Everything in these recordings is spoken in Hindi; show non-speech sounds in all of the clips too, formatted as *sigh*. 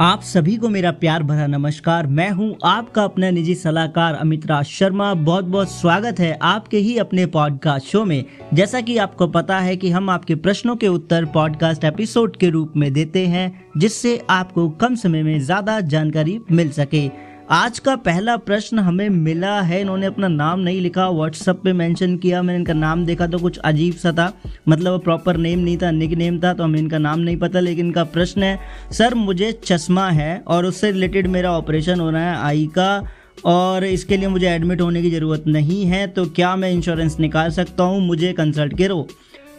आप सभी को मेरा प्यार भरा नमस्कार। मैं हूँ आपका अपना निजी सलाहकार अमित राज शर्मा। बहुत बहुत स्वागत है आपके ही अपने पॉडकास्ट शो में। जैसा कि आपको पता है कि हम आपके प्रश्नों के उत्तर पॉडकास्ट एपिसोड के रूप में देते हैं, जिससे आपको कम समय में ज़्यादा जानकारी मिल सके। आज का पहला प्रश्न हमें मिला है। इन्होंने अपना नाम नहीं लिखा व्हाट्सअप पे मेंशन किया, मैंने इनका नाम देखा तो कुछ अजीब सा था। मतलब प्रॉपर नेम नहीं था निक नेम था तो हमें इनका नाम नहीं पता, लेकिन इनका प्रश्न है, सर, मुझे चश्मा है और उससे रिलेटेड मेरा ऑपरेशन हो रहा है, आई का, और इसके लिए मुझे एडमिट होने की ज़रूरत नहीं है तो क्या मैं इंश्योरेंस निकाल सकता हूँ? मुझे कंसल्ट करो।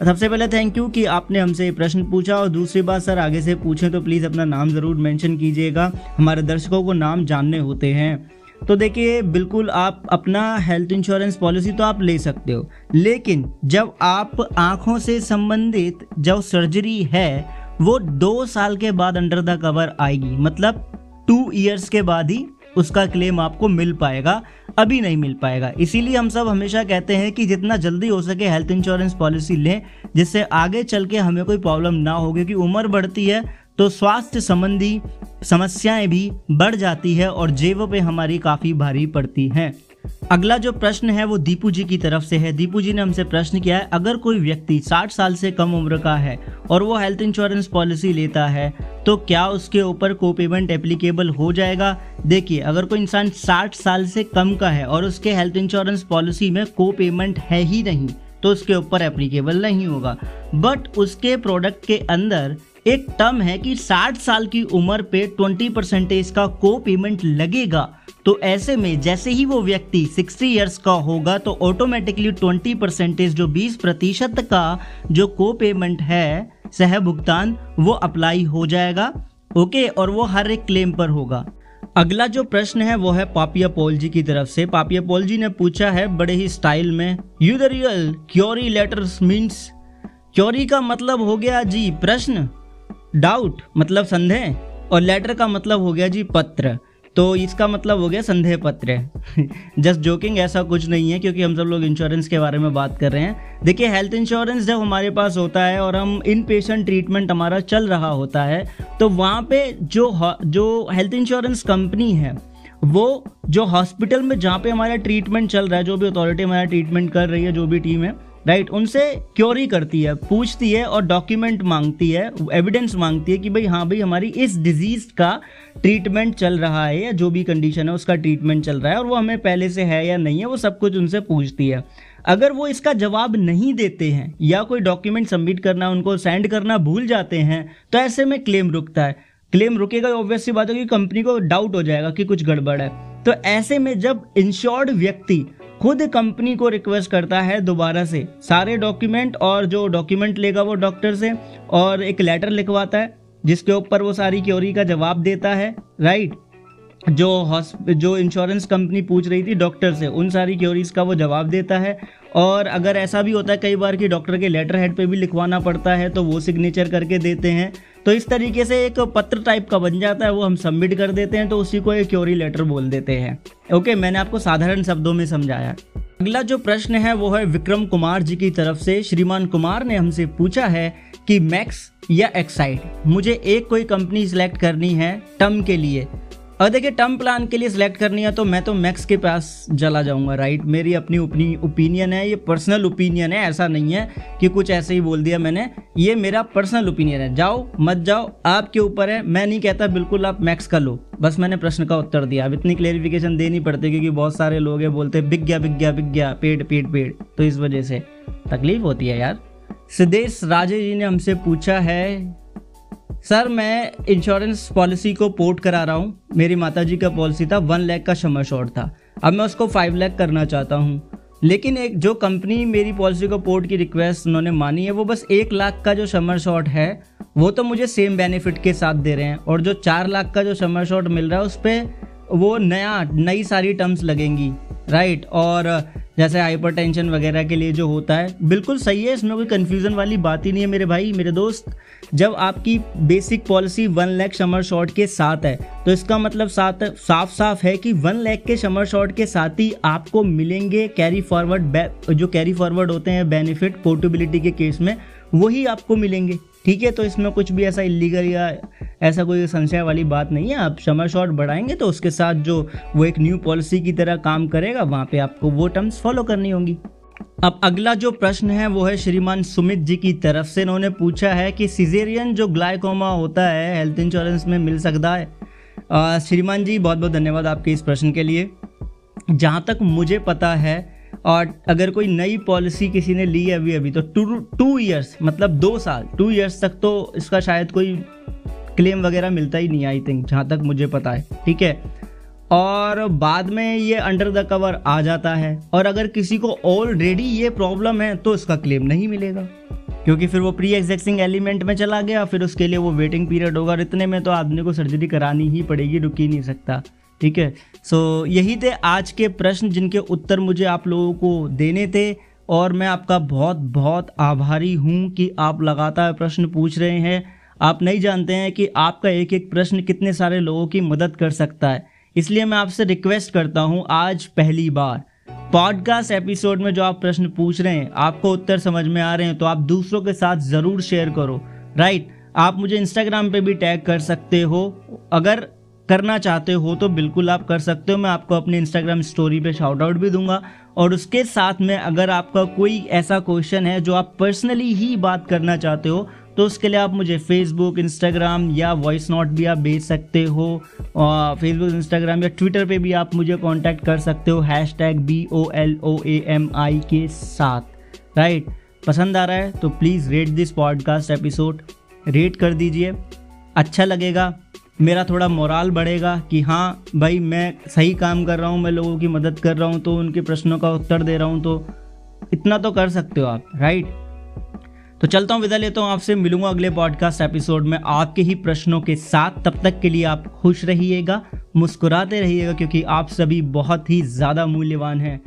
सबसे पहले थैंक यू कि आपने हमसे ये प्रश्न पूछा और दूसरी बात सर आगे से पूछें तो प्लीज़ अपना नाम ज़रूर मेंशन कीजिएगा। हमारे दर्शकों को नाम जानने होते हैं। तो देखिए, बिल्कुल आप अपना हेल्थ इंश्योरेंस पॉलिसी तो आप ले सकते हो, लेकिन जब आप आँखों से संबंधित जो सर्जरी है, वो दो साल के बाद अंडर द कवर आएगी। मतलब टू ईयर्स के बाद ही उसका क्लेम आपको मिल पाएगा। अभी नहीं मिल पाएगा। इसीलिए हम सब हमेशा कहते हैं कि जितना जल्दी हो सके हेल्थ इंश्योरेंस पॉलिसी लें, जिससे आगे चल के हमें कोई प्रॉब्लम ना हो, क्योंकि उम्र बढ़ती है तो स्वास्थ्य संबंधी समस्याएँ भी बढ़ जाती है और जेब पे हमारी काफ़ी भारी पड़ती हैं। अगला जो प्रश्न है वो दीपू जी की तरफ़ से है। दीपू जी ने हमसे प्रश्न किया है, अगर कोई व्यक्ति 60 साल से कम उम्र का है और वो हेल्थ इंश्योरेंस पॉलिसी लेता है तो क्या उसके ऊपर को पेमेंट एप्लीकेबल हो जाएगा? देखिए, अगर कोई इंसान 60 साल से कम का है और उसके हेल्थ इंश्योरेंस पॉलिसी में को पेमेंट है ही नहीं तो उसके ऊपर एप्लीकेबल नहीं होगा। बट उसके प्रोडक्ट के अंदर एक टर्म है कि 60 साल की उम्र पे 20 परसेंटेज का को पेमेंट लगेगा। तो ऐसे में जैसे ही वो व्यक्ति 60 इयर्स का होगा तो ऑटोमेटिकली 20 परसेंटेज जो 20 प्रतिशत का जो को पेमेंट है, सह भुगतान, वो अप्लाई हो जाएगा। ओके और वो हर एक क्लेम पर होगा। अगला जो प्रश्न है, वो है पापिया पोल जी की तरफ़ से। पापिया पोल जी ने पूछा है, बड़े ही स्टाइल में you the real query letters means query का मतलब हो गया जी प्रश्न डाउट मतलब संदेह, और लेटर का मतलब हो गया जी पत्र। तो इसका मतलब हो गया संदेह पत्र। *laughs* जस्ट जोकिंग ऐसा कुछ नहीं है, क्योंकि हम सब लोग इंश्योरेंस के बारे में बात कर रहे हैं। देखिए हेल्थ इंश्योरेंस जब हमारे पास होता है और हम इन पेशेंट ट्रीटमेंट हमारा चल रहा होता है तो वहाँ पे जो जो हेल्थ इंश्योरेंस कंपनी है, वो जो हॉस्पिटल में जहाँ पे हमारा ट्रीटमेंट चल रहा है, जो भी अथॉरिटी हमारा ट्रीटमेंट कर रही है, जो भी टीम है राइट उनसे क्योरी करती है, पूछती है और डॉक्यूमेंट मांगती है एविडेंस मांगती है कि भाई हाँ भाई, हमारी इस डिज़ीज़ का ट्रीटमेंट चल रहा है या जो भी कंडीशन है, उसका ट्रीटमेंट चल रहा है और वो हमें पहले से है या नहीं है, वो सब कुछ उनसे पूछती है। अगर वो इसका जवाब नहीं देते हैं या कोई डॉक्यूमेंट सबमिट करना, उनको सेंड करना भूल जाते हैं तो ऐसे में क्लेम रुकता है। क्लेम रुकेगा ऑब्वियसली बात होगी कंपनी को डाउट हो जाएगा कि कुछ गड़बड़ है। तो ऐसे में जब इंश्योर्ड व्यक्ति खुद कंपनी को रिक्वेस्ट करता है दोबारा से, सारे डॉक्यूमेंट और जो डॉक्यूमेंट लेगा वो डॉक्टर से और एक लेटर लिखवाता है, जिसके ऊपर वो सारी क्योरी का जवाब देता है राइट जो हॉस्प जो इंश्योरेंस कंपनी पूछ रही थी डॉक्टर से, उन सारी क्योरीज का वो जवाब देता है और अगर ऐसा भी होता है, कई बार कि डॉक्टर के लेटर हेड पे भी लिखवाना पड़ता है तो वो सिग्नेचर करके देते हैं। तो इस तरीके से एक पत्र टाइप का बन जाता है, वो हम सबमिट कर देते हैं तो उसी को एक क्योरी लेटर बोल देते हैं। ओके मैंने आपको साधारण शब्दों में समझाया। अगला जो प्रश्न है, वो है विक्रम कुमार जी की तरफ़ से। श्रीमान कुमार ने हमसे पूछा है कि मैक्स या एक्साइड? मुझे एक कोई कंपनी सिलेक्ट करनी है, टर्म के लिए। और देखिए टर्म प्लान के लिए सिलेक्ट करनी है तो मैं तो मैक्स के पास चला जाऊँगा राइट मेरी अपनी अपनी ओपिनियन है, ये पर्सनल ओपिनियन है, ऐसा नहीं है कि कुछ ऐसे ही बोल दिया मैंने। ये मेरा पर्सनल ओपिनियन है। जाओ, मत जाओ, आपके ऊपर है। मैं नहीं कहता बिल्कुल आप मैक्स का लो। बस मैंने प्रश्न का उत्तर दिया। अब इतनी क्लेरिफिकेशन देनी पड़ती क्योंकि बहुत सारे लोग हैं, बोलते बिक गया बिक गया गया पेड़ पेड़ पेड़। तो इस वजह से तकलीफ़ होती है यार। सिद्धेश राजे जी ने हमसे पूछा है सर, मैं इंश्योरेंस पॉलिसी को पोर्ट करा रहा हूँ। मेरी माता जी का पॉलिसी था वन लैख का शमर शॉर्ट था। अब मैं उसको फाइव लैख करना चाहता हूँ। लेकिन एक जो कंपनी मेरी पॉलिसी को पोर्ट की रिक्वेस्ट उन्होंने मानी है, वो बस एक लाख का जो समर शॉट है, वो तो मुझे सेम बेनिफिट के साथ दे रहे हैं। और जो चार लाख का जो समर शॉट मिल रहा है, उस पर वो नया, नई सारी टर्म्स लगेंगी। राइट और जैसे हाइपरटेंशन वगैरह के लिए जो होता है, बिल्कुल सही है, इसमें कोई कन्फ्यूज़न वाली बात ही नहीं है मेरे भाई, मेरे दोस्त। जब आपकी basic policy one lakh sum assured के साथ है तो इसका मतलब साथ साफ़ साफ़ है कि वन लैख के समर शॉर्ट के साथ ही आपको मिलेंगे कैरी फॉरवर्ड जो कैरी फॉरवर्ड होते हैं बेनिफिट पोर्टेबिलिटी के केस में वही आपको मिलेंगे। ठीक है तो इसमें कुछ भी ऐसा इलीगल या ऐसा कोई संशय वाली बात नहीं है। आप समर शॉर्ट बढ़ाएँगे तो उसके साथ जो वो एक न्यू पॉलिसी की तरह काम करेगा, वहाँ पे आपको वो टर्म्स फॉलो करनी होंगी। अब अगला जो प्रश्न है, वो है श्रीमान सुमित जी की तरफ़ से। इन्होंने पूछा है कि सिजेरियन जो ग्लाइकोमा होता है हेल्थ इंश्योरेंस में मिल सकता है? श्रीमान जी बहुत बहुत धन्यवाद आपके इस प्रश्न के लिए। जहाँ तक मुझे पता है और अगर कोई नई पॉलिसी किसी ने ली है अभी अभी तो टू टू ईयर्स मतलब दो साल, टू ईयर्स तक तो इसका शायद कोई क्लेम वगैरह मिलता ही नहीं आई थिंक जहाँ तक मुझे पता है, ठीक है? और बाद में ये अंडर द कवर आ जाता है, और अगर किसी को ऑलरेडी ये प्रॉब्लम है तो इसका क्लेम नहीं मिलेगा, क्योंकि फिर वो प्री एग्जिस्टिंग एलिमेंट में चला गया, फिर उसके लिए वो वेटिंग पीरियड होगा, और इतने में तो आदमी को सर्जरी करानी ही पड़ेगी, रुक ही नहीं सकता। ठीक है? सो यही थे आज के प्रश्न जिनके उत्तर मुझे आप लोगों को देने थे और मैं आपका बहुत बहुत आभारी हूँ कि आप लगातार प्रश्न पूछ रहे हैं। आप नहीं जानते हैं कि आपका एक एक प्रश्न कितने सारे लोगों की मदद कर सकता है। इसलिए मैं आपसे रिक्वेस्ट करता हूँ आज पहली बार। पॉडकास्ट एपिसोड में जो आप प्रश्न पूछ रहे हैं, आपको उत्तर समझ में आ रहे हैं तो आप दूसरों के साथ ज़रूर शेयर करो। राइट आप मुझे इंस्टाग्राम पे भी टैग कर सकते हो। अगर करना चाहते हो तो बिल्कुल आप कर सकते हो। मैं आपको अपने इंस्टाग्राम स्टोरी पे शाउट आउट भी दूँगा। और उसके साथ में अगर आपका कोई ऐसा क्वेश्चन है जो आप पर्सनली ही बात करना चाहते हो तो उसके लिए आप मुझे फेसबुक इंस्टाग्राम या वॉइस नोट भी आप भेज सकते हो। फेसबुक इंस्टाग्राम या ट्विटर पे भी आप मुझे कांटेक्ट कर सकते हो। Hash tag B O L O A M I के साथ। राइट पसंद आ रहा है तो please rate this podcast episode rate कर दीजिए। अच्छा लगेगा। मेरा थोड़ा मोराल बढ़ेगा कि हाँ भाई मैं सही काम कर रहा हूँ, मैं लोगों की मदद कर रहा हूँ तो उनके प्रश्नों का उत्तर दे रहा हूँ तो इतना तो कर सकते हो आप राइट तो चलता हूँ विदा लेता हूँ आपसे, मिलूँगा अगले पॉडकास्ट एपिसोड में आपके ही प्रश्नों के साथ। तब तक के लिए आप खुश रहिएगा, मुस्कुराते रहिएगा, क्योंकि आप सभी बहुत ही ज़्यादा मूल्यवान हैं।